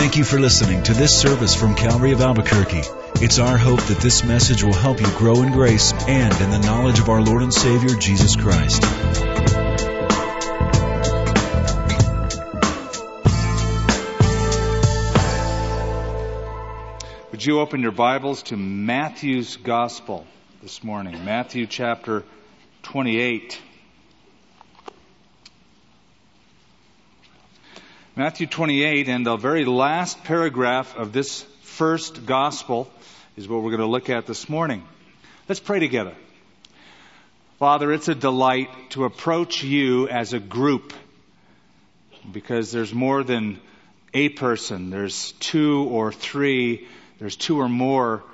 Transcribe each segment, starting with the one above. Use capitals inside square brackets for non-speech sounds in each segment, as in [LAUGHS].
Thank you for listening to this service from Calvary of Albuquerque. It's our hope that this message will help you grow in grace and in the knowledge of our Lord and Savior, Jesus Christ. Would you open your Bibles to Matthew's Gospel this morning? Matthew chapter 28. Matthew 28 and the very last paragraph of this first Gospel is what we're going to look at this morning. Let's pray together. Father, it's a delight to approach you as a group because there's more than a person. There's two or three there's two or more.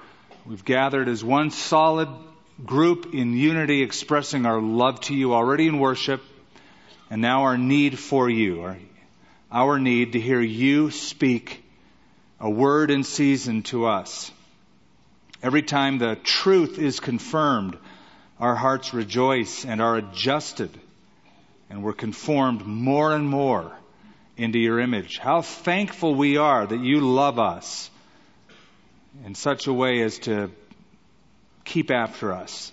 We've gathered as one solid group in unity expressing our love to you already in worship and now our need for you, our, our need to hear you speak a word in season to us. Every time the truth is confirmed, our hearts rejoice and are adjusted and we're conformed more and more into your image. How thankful we are that you love us in such a way as to keep after us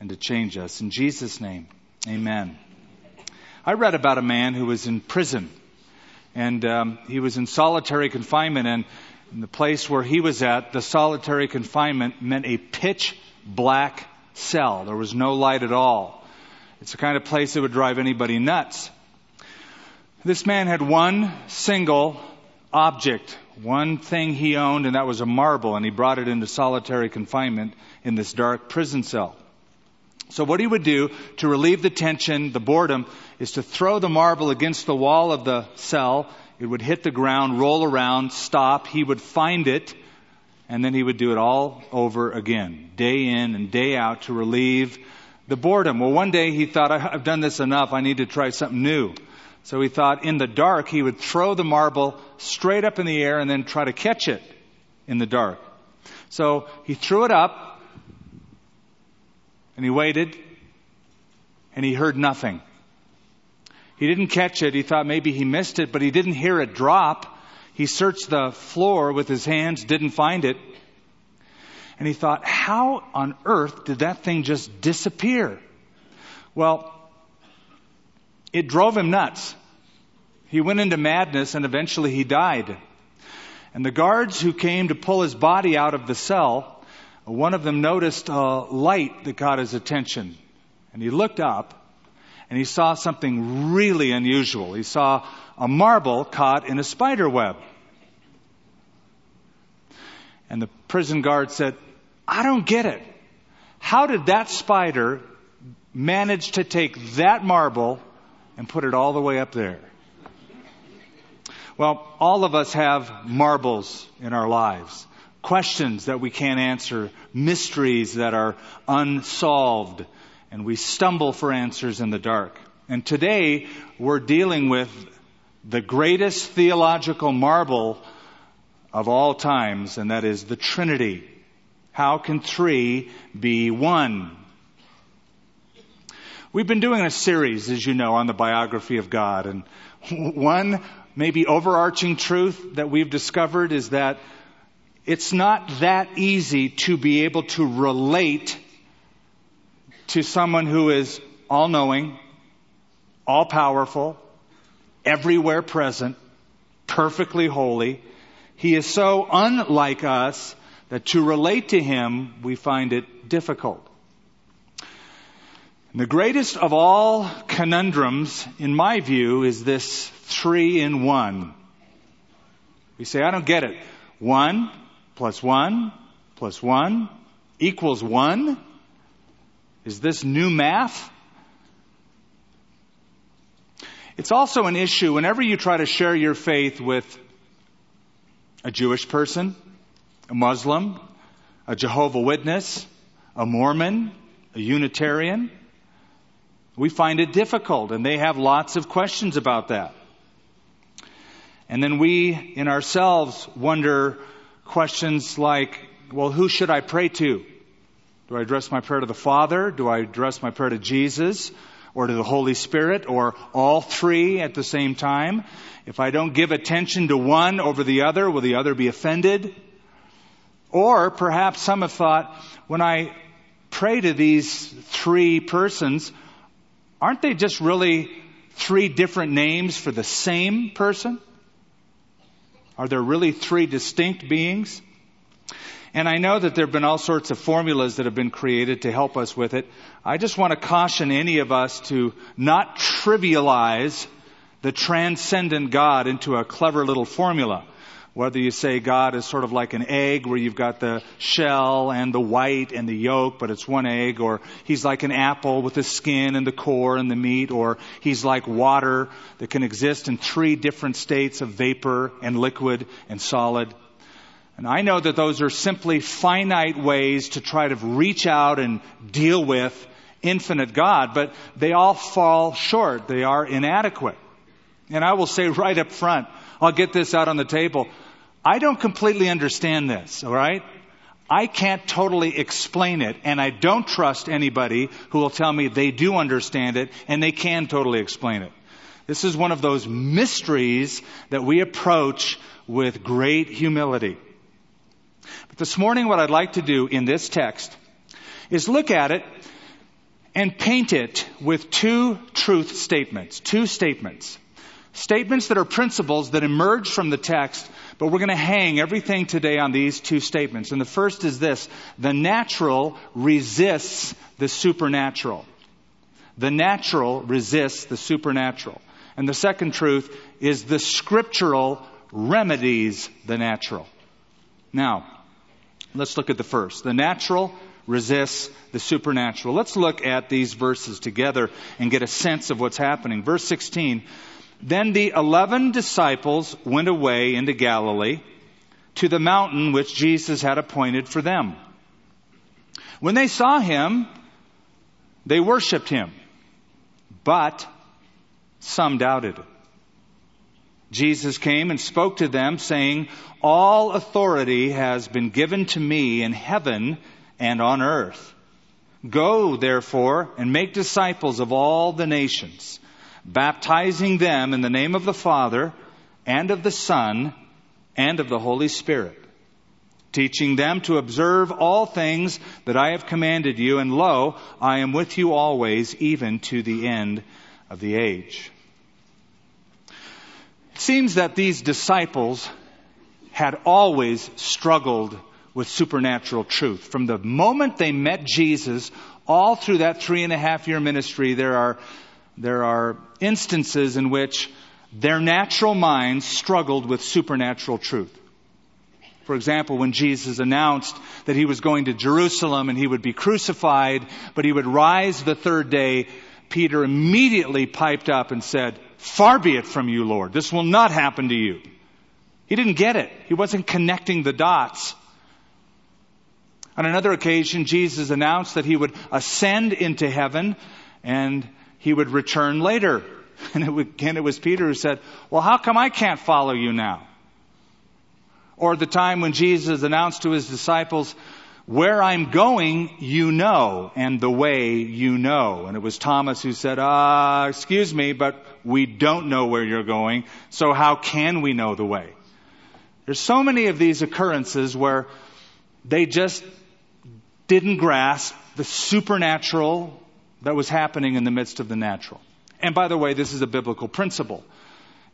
and to change us. In Jesus' name, amen. I read about a man who was in prison, and um, he was in solitary confinement, and in the place where he was at, the solitary confinement meant a pitch black cell. There was no light at all. It's the kind of place that would drive anybody nuts. This man had one single object one thing he owned, and that was a marble, and he brought it into solitary confinement in this dark prison cell. So what he would do to relieve the tension, the boredom, is to throw the marble against the wall of the cell. It would hit the ground, roll around, stop. He would find it, and then he would do it all over again, day in and day out to relieve the boredom. Well, one day he thought, I've done this enough. I need to try something new. So he thought in the dark he would throw the marble straight up in the air and then try to catch it in the dark. So he threw it up and he waited and he heard nothing. He didn't catch it. He thought maybe he missed it, but he didn't hear it drop. He searched the floor with his hands, didn't find it. And he thought, how on earth did that thing just disappear? Well, it drove him nuts. He went into madness and eventually he died. And the guards who came to pull his body out of the cell, one of them noticed a light that caught his attention. And he looked up and he saw something really unusual. He saw a marble caught in a spider web. And the prison guard said, I don't get it. How did that spider manage to take that marble and put it all the way up there. Well, all of us have marbles in our lives. Questions that we can't answer, mysteries that are unsolved, and we stumble for answers in the dark. And today, we're dealing with the greatest theological marble of all times, and that is the Trinity. How can three be one? We've been doing a series, as you know, on the biography of God. And [LAUGHS] one maybe overarching truth that we've discovered is that it's not that easy to be able to relate to someone who is all knowing, all powerful, everywhere present, perfectly holy. He is so unlike us that to relate to him, we find it difficult. The greatest of all conundrums, in my view, is this three in one. We say, I don't get it. One plus one plus one equals one? Is this new math? It's also an issue whenever you try to share your faith with a Jewish person, a Muslim, a Jehovah Witness, a Mormon, a Unitarian. We find it difficult, and they have lots of questions about that. And then we, in ourselves, wonder questions like, well, who should I pray to? Do I address my prayer to the Father? Do I address my prayer to Jesus? or to the Holy Spirit or all three at the same time? If I don't give attention to one over the other, will the other be offended? Or perhaps some have thought, when I pray to these three persons, aren't they just really three different names for the same person? Are there really three distinct beings? And I know that there have been all sorts of formulas that have been created to help us with it. I just want to caution any of us to not trivialize the transcendent God into a clever little formula. Whether you say God is sort of like an egg where you've got the shell and the white and the yolk, but it's one egg, or he's like an apple with the skin and the core and the meat, or he's like water that can exist in three different states of vapor and liquid and solid. And I know that those are simply finite ways to try to reach out and deal with infinite God, but they all fall short. They are inadequate. And I will say right up front, I'll get this out on the table. I don't completely understand this, alright? I can't totally explain it, and I don't trust anybody who will tell me they do understand it and they can totally explain it. This is one of those mysteries that we approach with great humility. But this morning, what I'd like to do in this text is look at it and paint it with two truth statements, two statements. Statements that are principles that emerge from the text but we're going to hang everything today on these two statements. And the first is this the natural resists the supernatural. The natural resists the supernatural. And the second truth is the scriptural remedies the natural. Now, let's look at the first. The natural resists the supernatural. Let's look at these verses together and get a sense of what's happening. Verse 16 then the eleven disciples went away into Galilee to the mountain which Jesus had appointed for them. When they saw him, they worshiped him, but some doubted. Jesus came and spoke to them, saying, All authority has been given to me in heaven and on earth. Go, therefore, and make disciples of all the nations baptizing them in the name of the Father and of the Son and of the Holy Spirit, teaching them to observe all things that I have commanded you, and lo, I am with you always, even to the end of the age. It seems that these disciples had always struggled with supernatural truth. From the moment they met Jesus, all through that three and a half year ministry, there are there are instances in which their natural minds struggled with supernatural truth. For example, when Jesus announced that he was going to Jerusalem and he would be crucified, but he would rise the third day, Peter immediately piped up and said, Far be it from you, Lord. This will not happen to you. He didn't get it. He wasn't connecting the dots. On another occasion, Jesus announced that he would ascend into heaven and he would return later. [LAUGHS] And it again, it was Peter who said, Well, how come I can't follow you now? Or the time when Jesus announced to his disciples, Where I'm going, you know, and the way you know. And it was Thomas who said, Ah, uh, excuse me, but we don't know where you're going, so how can we know the way? There's so many of these occurrences where they just didn't grasp the supernatural that was happening in the midst of the natural. And by the way, this is a biblical principle.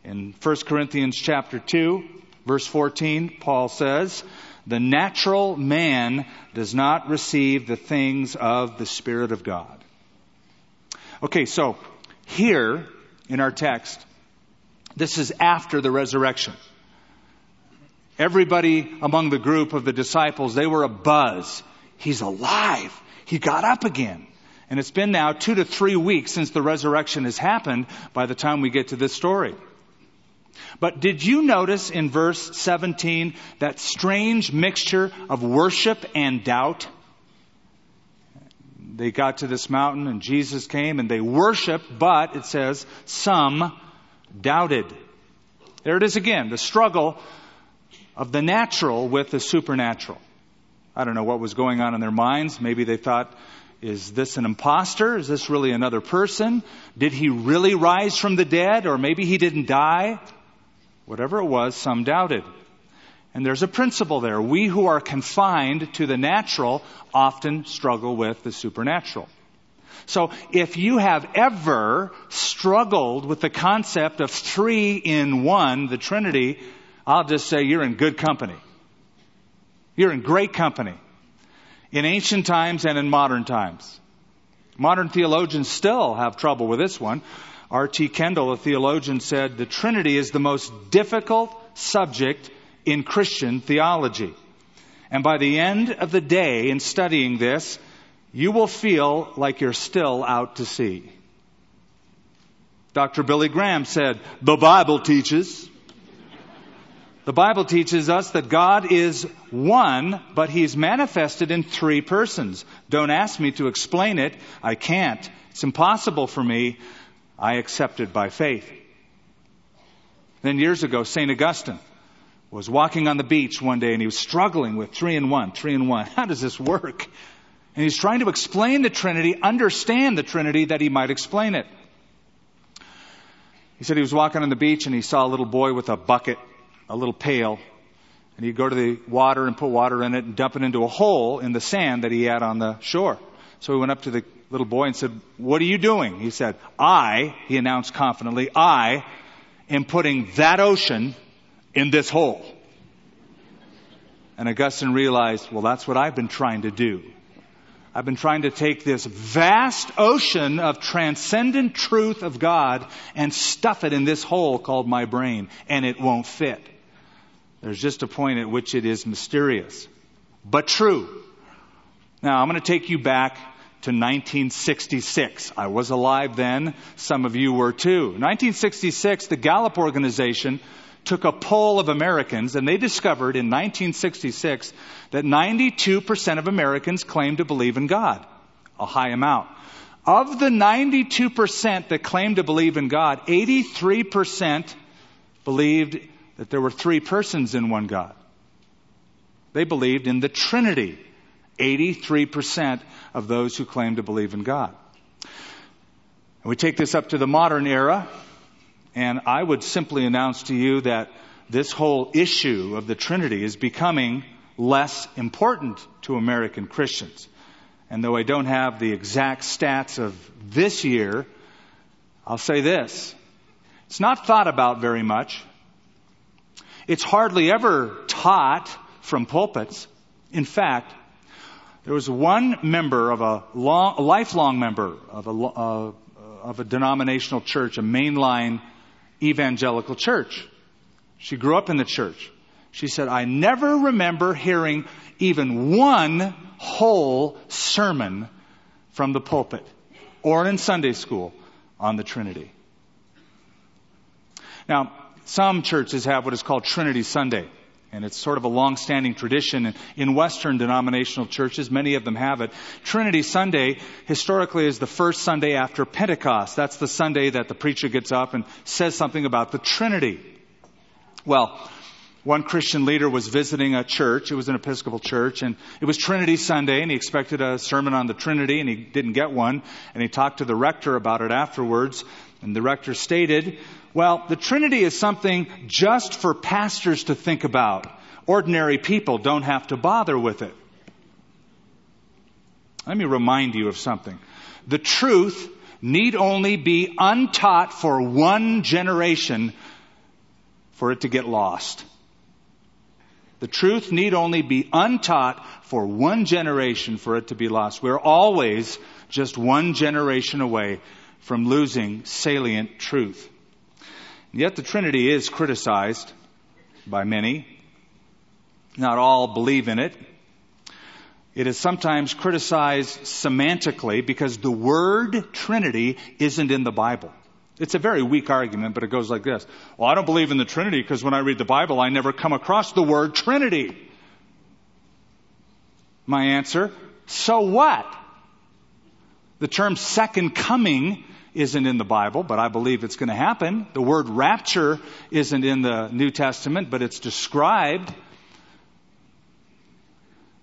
In 1 Corinthians chapter 2, verse 14, Paul says, the natural man does not receive the things of the Spirit of God. Okay, so here in our text, this is after the resurrection. Everybody among the group of the disciples, they were a buzz. He's alive. He got up again. And it's been now two to three weeks since the resurrection has happened by the time we get to this story. But did you notice in verse 17 that strange mixture of worship and doubt? They got to this mountain and Jesus came and they worshiped, but it says some doubted. There it is again, the struggle of the natural with the supernatural. I don't know what was going on in their minds. Maybe they thought Is this an impostor? Is this really another person? Did he really rise from the dead? Or maybe he didn't die? Whatever it was, some doubted. And there's a principle there. We who are confined to the natural often struggle with the supernatural. So if you have ever struggled with the concept of three in one, the Trinity, I'll just say you're in good company. You're in great company. In ancient times and in modern times. Modern theologians still have trouble with this one. R.T. Kendall, a theologian, said the Trinity is the most difficult subject in Christian theology. And by the end of the day in studying this, you will feel like you're still out to sea. Dr. Billy Graham said, the Bible teaches. The Bible teaches us that God is one, but He's manifested in three persons. Don't ask me to explain it. I can't. It's impossible for me. I accept it by faith. Then years ago, St. Augustine was walking on the beach one day and he was struggling with three and one, three and one. [LAUGHS] How does this work? And he's trying to explain the Trinity, understand the Trinity that he might explain it. He said he was walking on the beach and he saw a little boy with a bucket, a little pail, and he'd go to the water and put water in it and dump it into a hole in the sand that he had on the shore. So he went up to the little boy and said, What are you doing? He said, I, he announced confidently, I am putting that ocean in this hole. And Augustine realized, well, that's what I've been trying to do. I've been trying to take this vast ocean of transcendent truth of God and stuff it in this hole called my brain, and it won't fit. There's just a point at which it is mysterious, but true. Now, I'm going to take you back to 1966. I was alive then. Some of you were too. 1966, the Gallup organization took a poll of Americans and they discovered in 1966 that 92% of Americans claimed to believe in God. A high amount. Of the 92% that claimed to believe in God, 83% believed that there were three persons in one God. They believed in the Trinity. 83% of those who claim to believe in God. And we take this up to the modern era, and I would simply announce to you that this whole issue of the Trinity is becoming less important to American Christians. And though I don't have the exact stats of this year, I'll say this. It's not thought about very much. It's hardly ever taught from pulpits. In fact, there was one member of a, long, a lifelong member of a, uh, of a denominational church, a mainline evangelical church. She grew up in the church. She said, I never remember hearing even one whole sermon from the pulpit or in Sunday school on the Trinity. Now, some churches have what is called Trinity Sunday. And it's sort of a long-standing tradition in Western denominational churches. Many of them have it. Trinity Sunday historically is the first Sunday after Pentecost. That's the Sunday that the preacher gets up and says something about the Trinity. Well, one Christian leader was visiting a church. It was an Episcopal church and it was Trinity Sunday and he expected a sermon on the Trinity and he didn't get one. And he talked to the rector about it afterwards and the rector stated well, the Trinity is something just for pastors to think about. Ordinary people don't have to bother with it. Let me remind you of something. The truth need only be untaught for one generation for it to get lost. The truth need only be untaught for one generation for it to be lost. We're always just one generation away from losing salient truth. Yet the Trinity is criticized by many. Not all believe in it. It is sometimes criticized semantically because the word Trinity isn't in the Bible. It's a very weak argument, but it goes like this. Well, I don't believe in the Trinity because when I read the Bible, I never come across the word Trinity. My answer, so what? The term second coming isn't in the Bible, but I believe it's going to happen. The word rapture isn't in the New Testament, but it's described.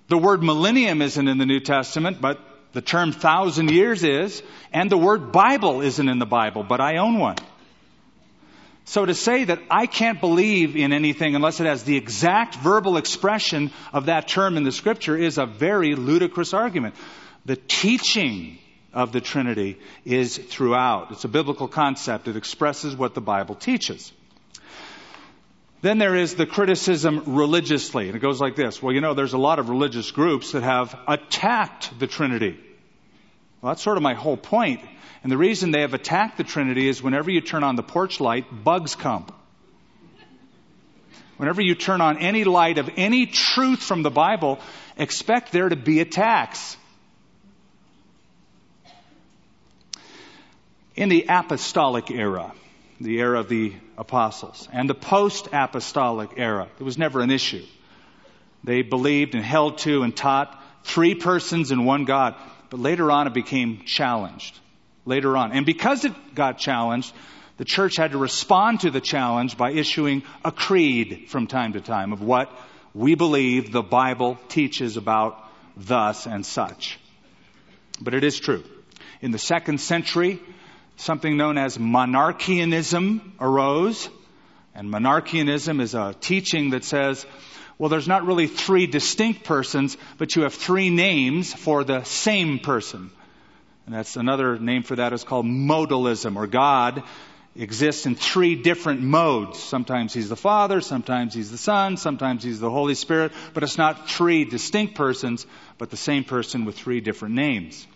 The word millennium isn't in the New Testament, but The term thousand years is, and the word Bible isn't in the Bible, but I own one. So to say that I can't believe in anything unless it has the exact verbal expression of that term in the scripture is a very ludicrous argument. The teaching of the Trinity is throughout. It's a biblical concept. It expresses what the Bible teaches. Then there is the criticism religiously, and it goes like this. Well, you know, there's a lot of religious groups that have attacked the Trinity. Well, that's sort of my whole point. And the reason they have attacked the Trinity is whenever you turn on the porch light, bugs come. Whenever you turn on any light of any truth from the Bible, expect there to be attacks. In the apostolic era, the era of the apostles, and the post apostolic era, it was never an issue. They believed and held to and taught three persons and one God. But later on, it became challenged later on. And because it got challenged, the church had to respond to the challenge by issuing a creed from time to time of what we believe the Bible teaches about thus and such. But it is true. In the second century, something known as monarchianism arose. And monarchianism is a teaching that says, well, there's not really three distinct persons, but you have three names for the same person. And that's another name for that is called modalism, or God exists in three different modes. Sometimes He's the Father, sometimes He's the Son, sometimes He's the Holy Spirit, but it's not three distinct persons, but the same person with three different names.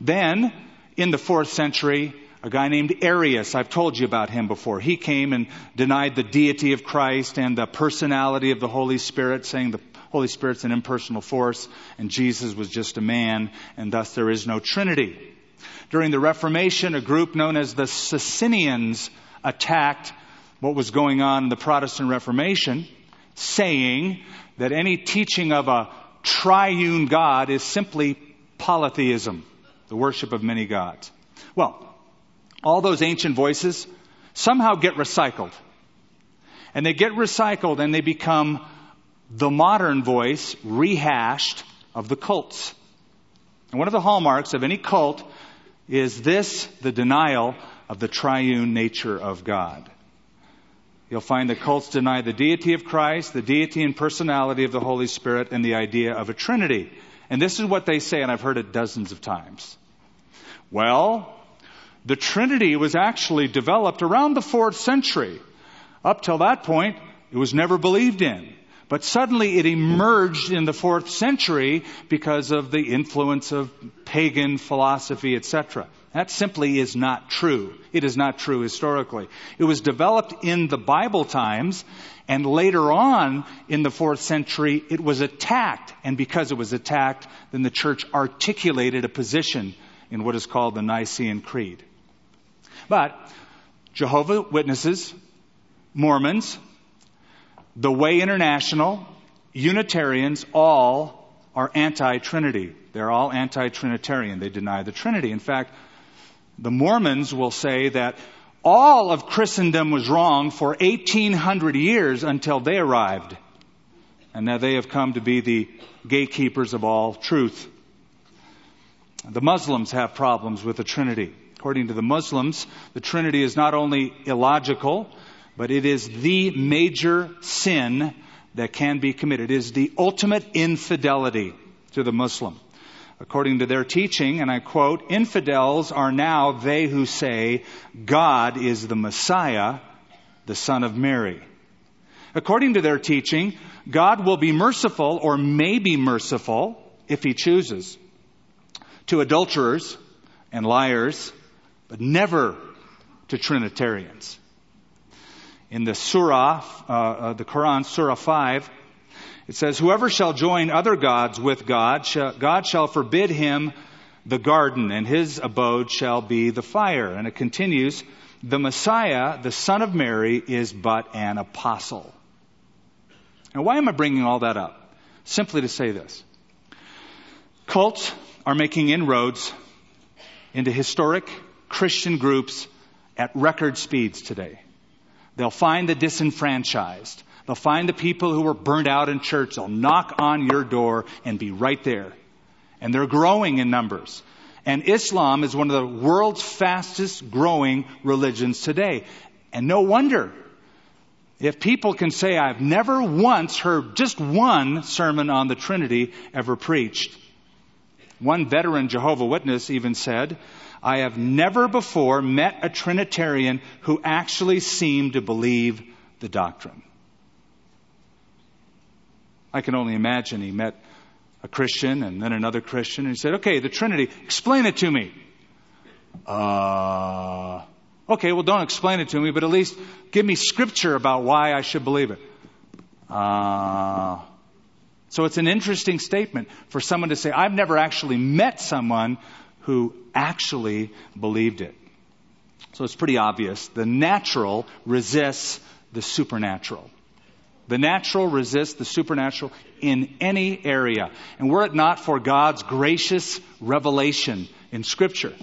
Then, in the fourth century, a guy named Arius, I've told you about him before. He came and denied the deity of Christ and the personality of the Holy Spirit, saying the Holy Spirit's an impersonal force, and Jesus was just a man, and thus there is no Trinity. During the Reformation, a group known as the Socinians attacked what was going on in the Protestant Reformation, saying that any teaching of a triune God is simply polytheism, the worship of many gods. Well, all those ancient voices somehow get recycled. And they get recycled and they become the modern voice rehashed of the cults. And one of the hallmarks of any cult is this the denial of the triune nature of God. You'll find the cults deny the deity of Christ, the deity and personality of the Holy Spirit, and the idea of a Trinity. And this is what they say, and I've heard it dozens of times. Well, the Trinity was actually developed around the fourth century. Up till that point, it was never believed in. But suddenly it emerged in the fourth century because of the influence of pagan philosophy, etc. That simply is not true. It is not true historically. It was developed in the Bible times, and later on in the fourth century, it was attacked. And because it was attacked, then the church articulated a position in what is called the Nicene Creed. But Jehovah Witnesses, Mormons, the Way International, Unitarians, all are anti Trinity. They're all anti Trinitarian. They deny the Trinity. In fact, the Mormons will say that all of Christendom was wrong for 1800 years until they arrived. And now they have come to be the gatekeepers of all truth. The Muslims have problems with the Trinity. According to the Muslims, the Trinity is not only illogical, but it is the major sin that can be committed. It is the ultimate infidelity to the Muslim. According to their teaching, and I quote, infidels are now they who say God is the Messiah, the Son of Mary. According to their teaching, God will be merciful or may be merciful if he chooses to adulterers and liars, but never to Trinitarians in the Surah, uh, uh, the Quran, Surah 5, it says, Whoever shall join other gods with God, God shall forbid him the garden, and his abode shall be the fire. And it continues, The Messiah, the Son of Mary, is but an apostle. Now, why am I bringing all that up? Simply to say this. Cults are making inroads into historic Christian groups at record speeds today. They'll find the disenfranchised. They'll find the people who were burned out in church. They'll knock on your door and be right there. and they're growing in numbers. And Islam is one of the world's fastest growing religions today. And no wonder. If people can say, I've never once heard just one sermon on the Trinity ever preached. One veteran Jehovah Witness even said, I have never before met a Trinitarian who actually seemed to believe the doctrine. I can only imagine he met a Christian and then another Christian and he said, okay, the Trinity, explain it to me. Uh, okay, well don't explain it to me, but at least give me scripture about why I should believe it. Uh, so it's an interesting statement for someone to say, I've never actually met someone who actually believed it. So it's pretty obvious. The natural resists the supernatural. The natural resists the supernatural in any area. And were it not for God's gracious revelation in Scripture,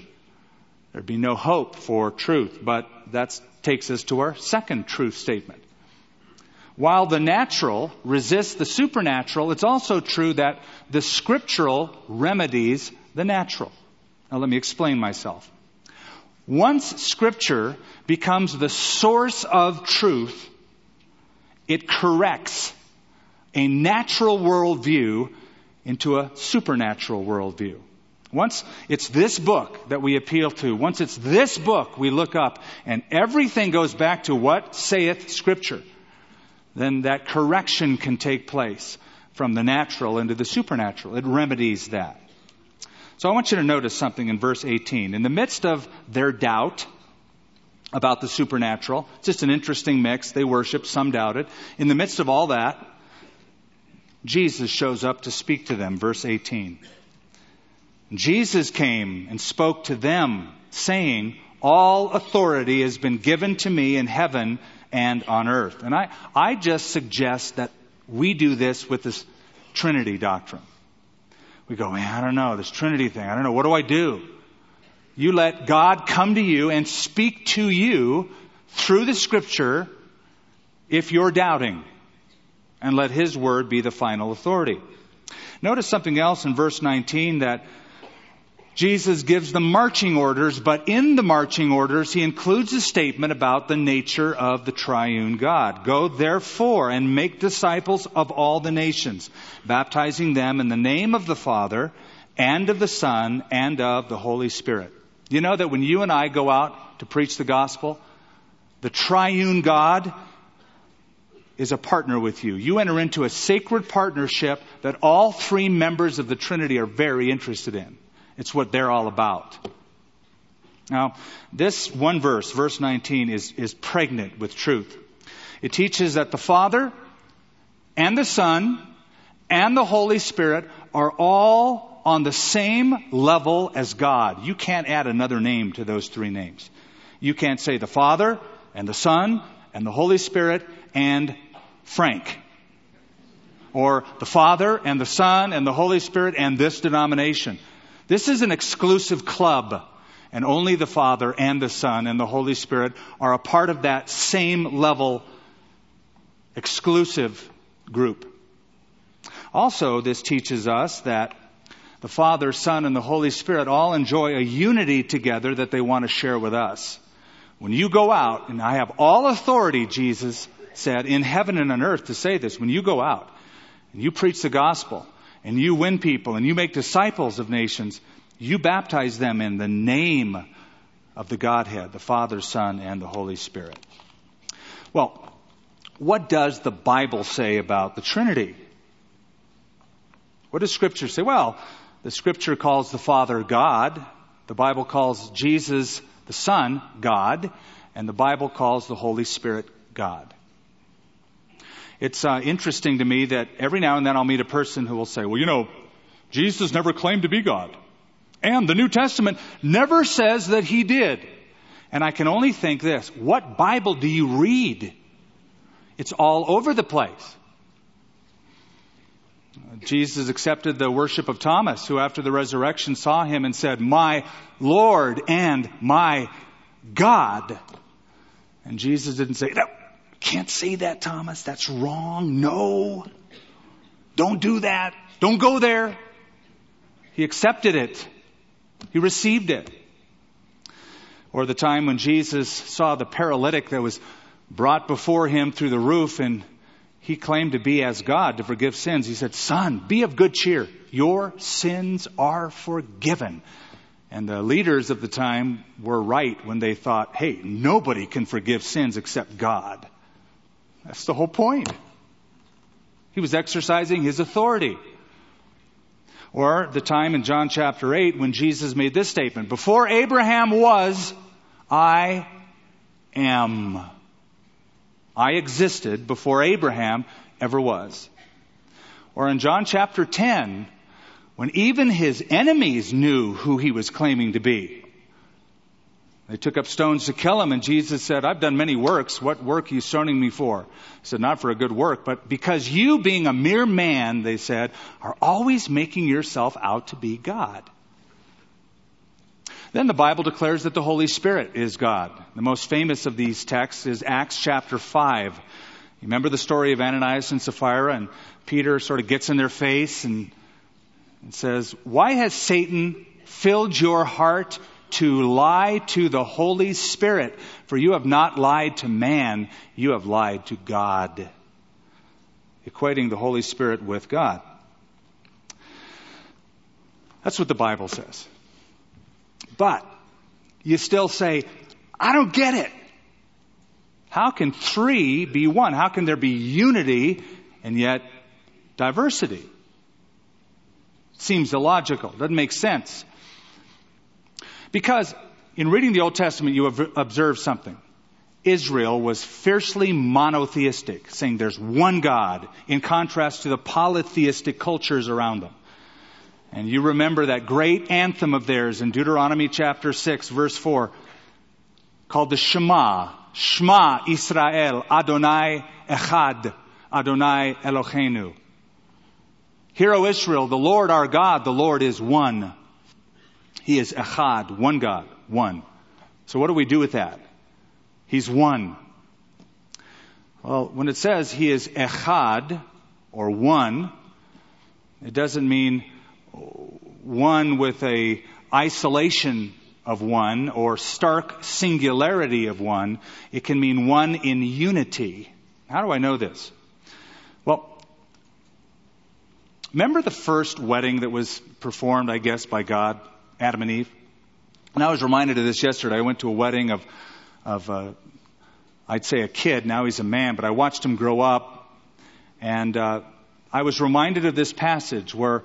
there'd be no hope for truth. But that takes us to our second truth statement. While the natural resists the supernatural, it's also true that the scriptural remedies the natural. Now let me explain myself. Once scripture becomes the source of truth, it corrects a natural worldview into a supernatural worldview. Once it's this book that we appeal to, once it's this book we look up, and everything goes back to what saith Scripture, then that correction can take place from the natural into the supernatural. It remedies that. So I want you to notice something in verse 18. In the midst of their doubt about the supernatural, it's just an interesting mix. They worship, some doubted. In the midst of all that, Jesus shows up to speak to them. Verse 18. Jesus came and spoke to them, saying, All authority has been given to me in heaven and on earth. And I, I just suggest that we do this with this Trinity doctrine we go, man, I don't know, this Trinity thing, I don't know, what do I do? You let God come to you and speak to you through the scripture if you're doubting. And let His word be the final authority. Notice something else in verse 19 that Jesus gives the marching orders, but in the marching orders, he includes a statement about the nature of the triune God. Go therefore and make disciples of all the nations, baptizing them in the name of the Father and of the Son and of the Holy Spirit. You know that when you and I go out to preach the gospel, the triune God is a partner with you. You enter into a sacred partnership that all three members of the Trinity are very interested in. It's what they're all about. Now, this one verse, verse 19, is, is pregnant with truth. It teaches that the Father and the Son and the Holy Spirit are all on the same level as God. You can't add another name to those three names. You can't say the Father and the Son and the Holy Spirit and Frank. Or the Father and the Son and the Holy Spirit and this denomination. This is an exclusive club, and only the Father and the Son and the Holy Spirit are a part of that same level exclusive group. Also, this teaches us that the Father, Son, and the Holy Spirit all enjoy a unity together that they want to share with us. When you go out, and I have all authority, Jesus said, in heaven and on earth to say this, when you go out and you preach the gospel, and you win people and you make disciples of nations, you baptize them in the name of the Godhead, the Father, Son, and the Holy Spirit. Well, what does the Bible say about the Trinity? What does Scripture say? Well, the Scripture calls the Father God, the Bible calls Jesus the Son God, and the Bible calls the Holy Spirit God. It's uh, interesting to me that every now and then I'll meet a person who will say, well, you know, Jesus never claimed to be God. And the New Testament never says that he did. And I can only think this what Bible do you read? It's all over the place. Jesus accepted the worship of Thomas, who after the resurrection saw him and said, My Lord and my God. And Jesus didn't say, No, can't say that, Thomas. That's wrong. No. Don't do that. Don't go there. He accepted it. He received it. Or the time when Jesus saw the paralytic that was brought before him through the roof and he claimed to be as God to forgive sins. He said, Son, be of good cheer. Your sins are forgiven. And the leaders of the time were right when they thought, hey, nobody can forgive sins except God. That's the whole point. He was exercising his authority. Or the time in John chapter 8 when Jesus made this statement Before Abraham was, I am. I existed before Abraham ever was. Or in John chapter 10, when even his enemies knew who he was claiming to be. They took up stones to kill him, and Jesus said, I've done many works. What work are you stoning me for? He said, Not for a good work, but because you, being a mere man, they said, are always making yourself out to be God. Then the Bible declares that the Holy Spirit is God. The most famous of these texts is Acts chapter 5. You remember the story of Ananias and Sapphira, and Peter sort of gets in their face and, and says, Why has Satan filled your heart to lie to the Holy Spirit, for you have not lied to man, you have lied to God. Equating the Holy Spirit with God. That's what the Bible says. But you still say, I don't get it. How can three be one? How can there be unity and yet diversity? Seems illogical. Doesn't make sense. Because in reading the Old Testament, you have observed something. Israel was fiercely monotheistic, saying there's one God, in contrast to the polytheistic cultures around them. And you remember that great anthem of theirs in Deuteronomy chapter 6, verse 4, called the Shema. Shema Israel, Adonai Echad, Adonai Eloheinu. Hear, O Israel, the Lord our God, the Lord is one. He is Echad, one God, one. So what do we do with that? He's one. Well, when it says he is Echad, or one, it doesn't mean one with a isolation of one or stark singularity of one. It can mean one in unity. How do I know this? Well, remember the first wedding that was performed, I guess, by God? Adam and Eve. And I was reminded of this yesterday. I went to a wedding of, of uh, I'd say a kid. Now he's a man, but I watched him grow up. And uh, I was reminded of this passage where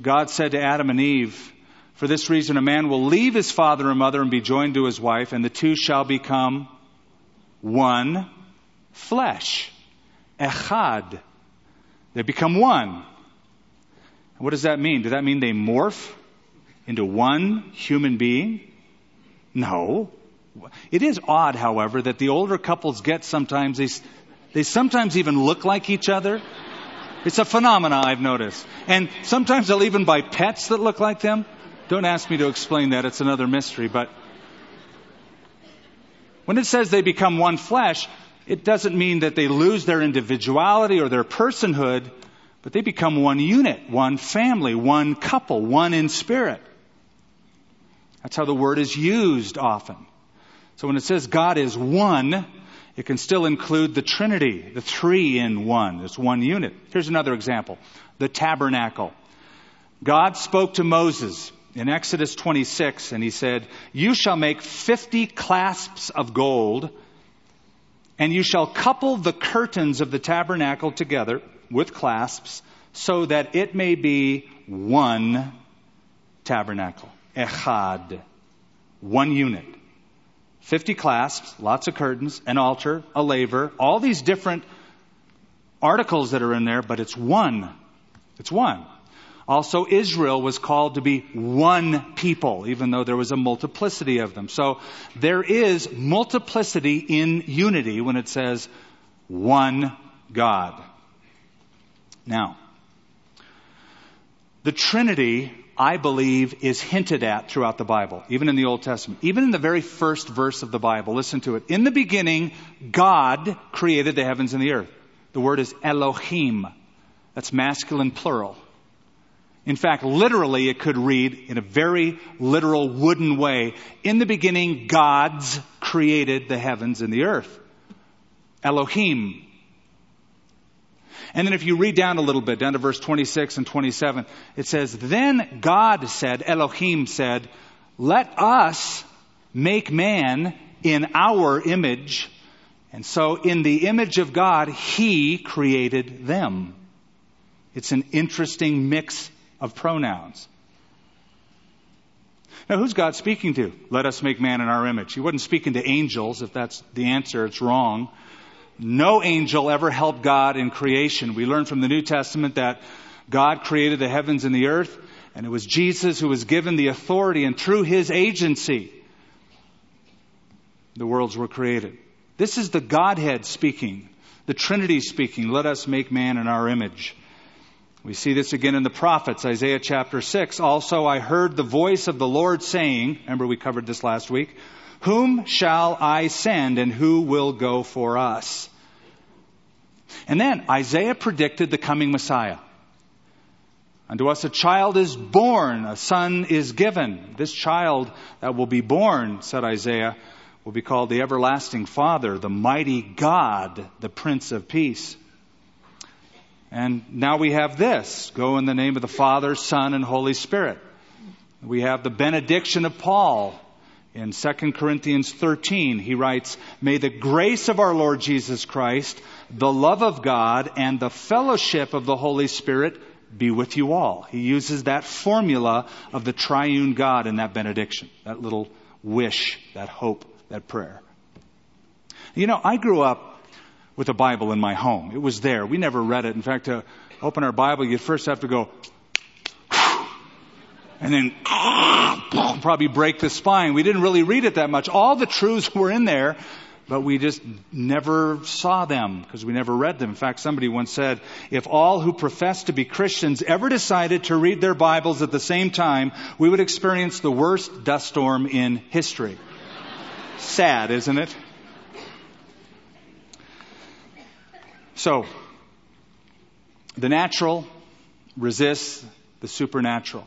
God said to Adam and Eve, For this reason, a man will leave his father and mother and be joined to his wife, and the two shall become one flesh. Echad. They become one. What does that mean? Does that mean they morph? Into one human being? No. It is odd, however, that the older couples get sometimes, they, they sometimes even look like each other. It's a phenomenon I've noticed. And sometimes they'll even buy pets that look like them. Don't ask me to explain that, it's another mystery. But when it says they become one flesh, it doesn't mean that they lose their individuality or their personhood, but they become one unit, one family, one couple, one in spirit. That's how the word is used often. So when it says God is one, it can still include the Trinity, the three in one. It's one unit. Here's another example. The tabernacle. God spoke to Moses in Exodus 26 and he said, You shall make 50 clasps of gold and you shall couple the curtains of the tabernacle together with clasps so that it may be one tabernacle echad, one unit. 50 clasps, lots of curtains, an altar, a laver, all these different articles that are in there, but it's one. It's one. Also, Israel was called to be one people, even though there was a multiplicity of them. So there is multiplicity in unity when it says one God. Now, the Trinity I believe, is hinted at throughout the Bible, even in the Old Testament. Even in the very first verse of the Bible, listen to it. In the beginning, God created the heavens and the earth. The word is Elohim. That's masculine plural. In fact, literally, it could read in a very literal wooden way In the beginning, gods created the heavens and the earth. Elohim. And then if you read down a little bit, down to verse 26 and 27, it says, Then God said, Elohim said, Let us make man in our image. And so, in the image of God, He created them. It's an interesting mix of pronouns. Now, who's God speaking to? Let us make man in our image. He wasn't speaking to angels. If that's the answer, it's wrong. No angel ever helped God in creation. We learn from the New Testament that God created the heavens and the earth, and it was Jesus who was given the authority, and through his agency, the worlds were created. This is the Godhead speaking, the Trinity speaking. Let us make man in our image. We see this again in the prophets, Isaiah chapter 6. Also, I heard the voice of the Lord saying, remember we covered this last week, Whom shall I send and who will go for us? And then Isaiah predicted the coming Messiah. Unto us a child is born, a son is given. This child that will be born, said Isaiah, will be called the everlasting Father, the mighty God, the Prince of Peace. And now we have this go in the name of the Father, Son, and Holy Spirit. We have the benediction of Paul in 2 Corinthians 13. He writes, May the grace of our Lord Jesus Christ, the love of God, and the fellowship of the Holy Spirit be with you all. He uses that formula of the triune God in that benediction, that little wish, that hope, that prayer. You know, I grew up with a Bible in my home. It was there. We never read it. In fact, to open our Bible, you first have to go, and then probably break the spine. We didn't really read it that much. All the truths were in there, but we just never saw them because we never read them. In fact, somebody once said, if all who profess to be Christians ever decided to read their Bibles at the same time, we would experience the worst dust storm in history. Sad, isn't it? So, the natural resists the supernatural.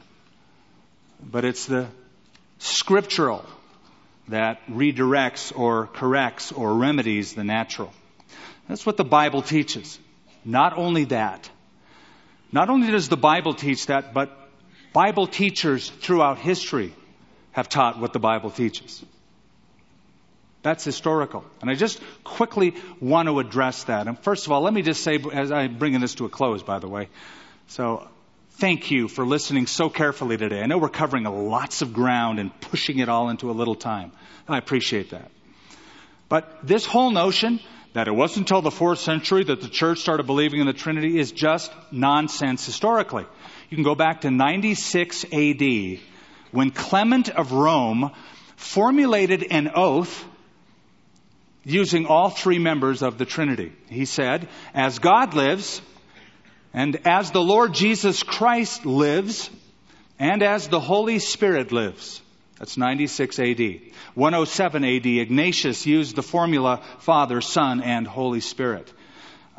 But it's the scriptural that redirects or corrects or remedies the natural. That's what the Bible teaches. Not only that, not only does the Bible teach that, but Bible teachers throughout history have taught what the Bible teaches. That's historical. And I just quickly want to address that. And first of all, let me just say, as I'm bringing this to a close, by the way. So, thank you for listening so carefully today. I know we're covering lots of ground and pushing it all into a little time. I appreciate that. But this whole notion that it wasn't until the fourth century that the church started believing in the Trinity is just nonsense historically. You can go back to 96 AD when Clement of Rome formulated an oath using all three members of the Trinity. He said, As God lives, and as the Lord Jesus Christ lives, and as the Holy Spirit lives. That's 96 AD. 107 AD, Ignatius used the formula Father, Son, and Holy Spirit.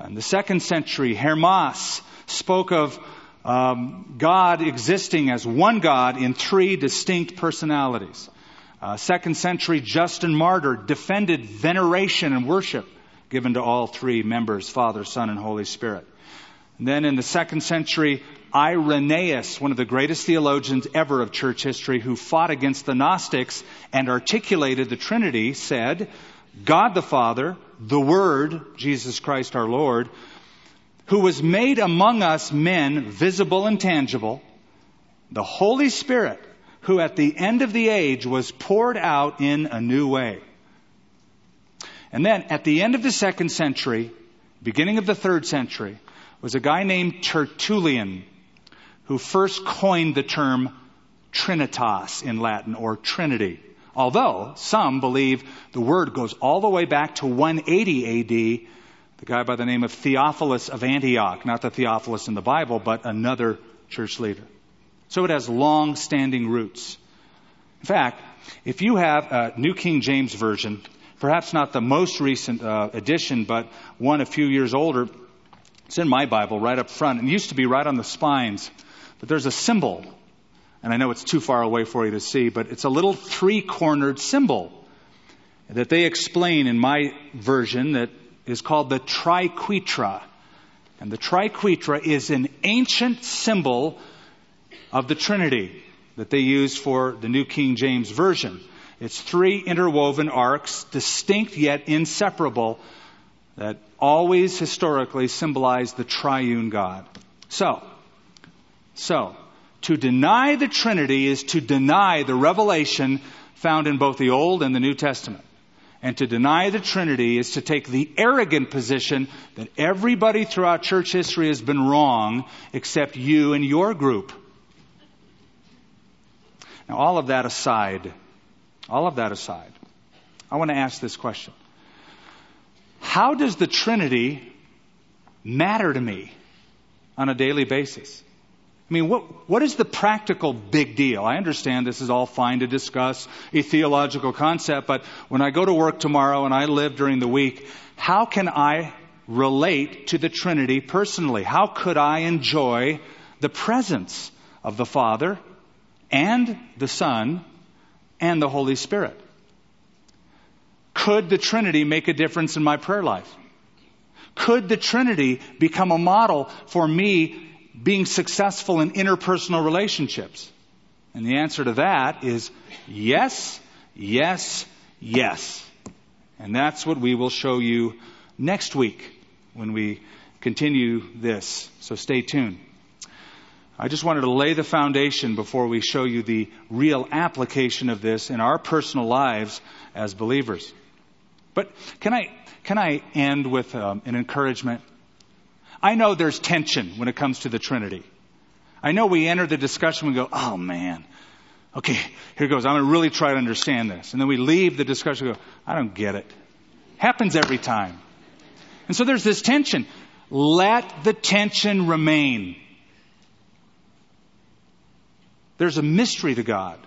In the second century, Hermas spoke of um, God existing as one God in three distinct personalities. Uh, second century Justin Martyr defended veneration and worship given to all three members, Father, Son, and Holy Spirit. Then in the second century, Irenaeus, one of the greatest theologians ever of church history, who fought against the Gnostics and articulated the Trinity, said, God the Father, the Word, Jesus Christ our Lord, who was made among us men visible and tangible, the Holy Spirit, who at the end of the age was poured out in a new way. And then at the end of the second century, beginning of the third century, was a guy named Tertullian who first coined the term Trinitas in Latin or Trinity. Although some believe the word goes all the way back to 180 AD, the guy by the name of Theophilus of Antioch, not the Theophilus in the Bible, but another church leader. So it has long standing roots. In fact, if you have a New King James Version, perhaps not the most recent uh, edition, but one a few years older, it's in my Bible right up front. It used to be right on the spines. But there's a symbol, and I know it's too far away for you to see, but it's a little three cornered symbol that they explain in my version that is called the triquetra. And the triquetra is an ancient symbol of the Trinity that they use for the New King James Version. It's three interwoven arcs, distinct yet inseparable, that always historically symbolize the triune God. So, so, to deny the Trinity is to deny the revelation found in both the Old and the New Testament. And to deny the Trinity is to take the arrogant position that everybody throughout church history has been wrong except you and your group. Now, all of that aside, all of that aside, I want to ask this question How does the Trinity matter to me on a daily basis? I mean, what, what is the practical big deal? I understand this is all fine to discuss a theological concept, but when I go to work tomorrow and I live during the week, how can I relate to the Trinity personally? How could I enjoy the presence of the Father and the Son and the Holy Spirit? Could the Trinity make a difference in my prayer life? Could the Trinity become a model for me being successful in interpersonal relationships? And the answer to that is yes, yes, yes. And that's what we will show you next week when we continue this. So stay tuned. I just wanted to lay the foundation before we show you the real application of this in our personal lives as believers. But can I, can I end with um, an encouragement? I know there's tension when it comes to the Trinity. I know we enter the discussion and we go, oh man, okay, here goes. I'm going to really try to understand this. And then we leave the discussion and go, I don't get it. Happens every time. And so there's this tension. Let the tension remain. There's a mystery to God.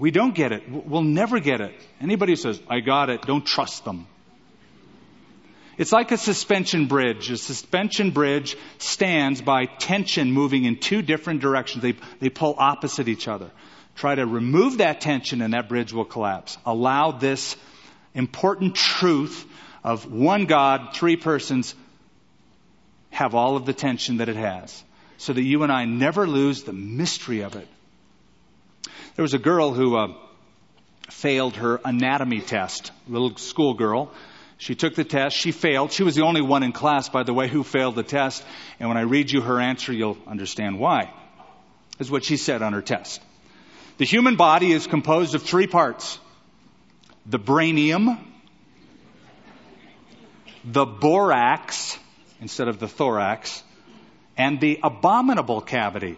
We don't get it. We'll never get it. Anybody who says, I got it, don't trust them. It's like a suspension bridge. A suspension bridge stands by tension moving in two different directions. They, they pull opposite each other. Try to remove that tension and that bridge will collapse. Allow this important truth of one God, three persons, have all of the tension that it has so that you and I never lose the mystery of it. There was a girl who uh, failed her anatomy test, little schoolgirl. She took the test. She failed. She was the only one in class, by the way, who failed the test. And when I read you her answer, you'll understand why. Is what she said on her test. The human body is composed of three parts. The brainium, the borax, instead of the thorax, and the abominable cavity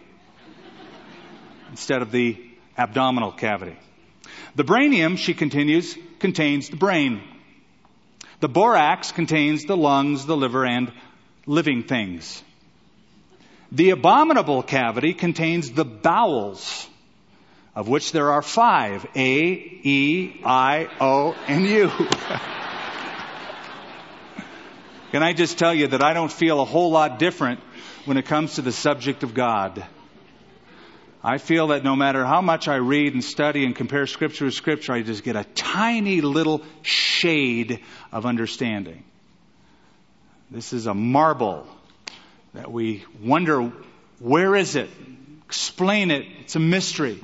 instead of the abdominal cavity. The brainium, she continues, contains the brain. The borax contains the lungs, the liver, and living things. The abominable cavity contains the bowels, of which there are five A, E, I, O, and U. [LAUGHS] Can I just tell you that I don't feel a whole lot different when it comes to the subject of God. I feel that no matter how much I read and study and compare scripture with scripture, I just get a tiny little shade of understanding. This is a marble that we wonder, where is it? Explain it. It's a mystery.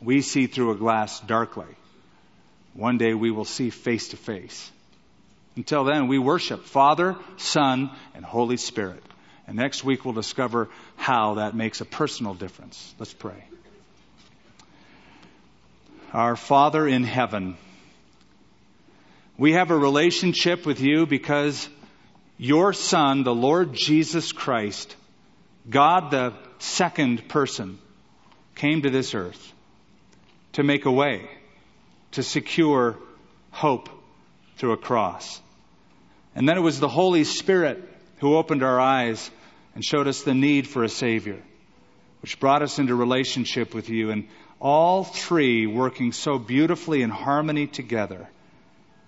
We see through a glass darkly. One day we will see face to face. Until then, we worship Father, Son, and Holy Spirit. And next week we'll discover how that makes a personal difference. Let's pray. Our Father in heaven, we have a relationship with you because your Son, the Lord Jesus Christ, God the second person, came to this earth to make a way, to secure hope through a cross. And then it was the Holy Spirit who opened our eyes and showed us the need for a Savior, which brought us into relationship with you, and all three working so beautifully in harmony together.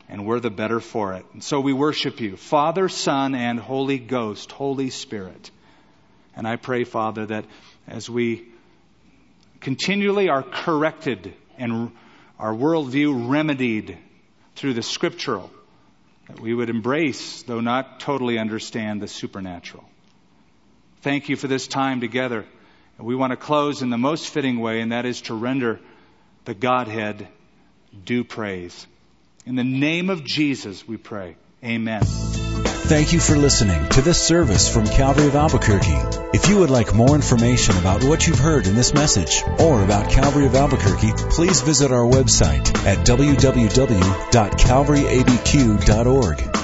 And we're the better for it. And so we worship you, Father, Son, and Holy Ghost, Holy Spirit. And I pray, Father, that as we continually are corrected and our worldview remedied through the scriptural, that we would embrace, though not totally understand, the supernatural. Thank you for this time together. And we want to close in the most fitting way, and that is to render the Godhead due praise. In the name of Jesus, we pray. Amen. Thank you for listening to this service from Calvary of Albuquerque. If you would like more information about what you've heard in this message or about Calvary of Albuquerque, please visit our website at www.calvaryabq.org.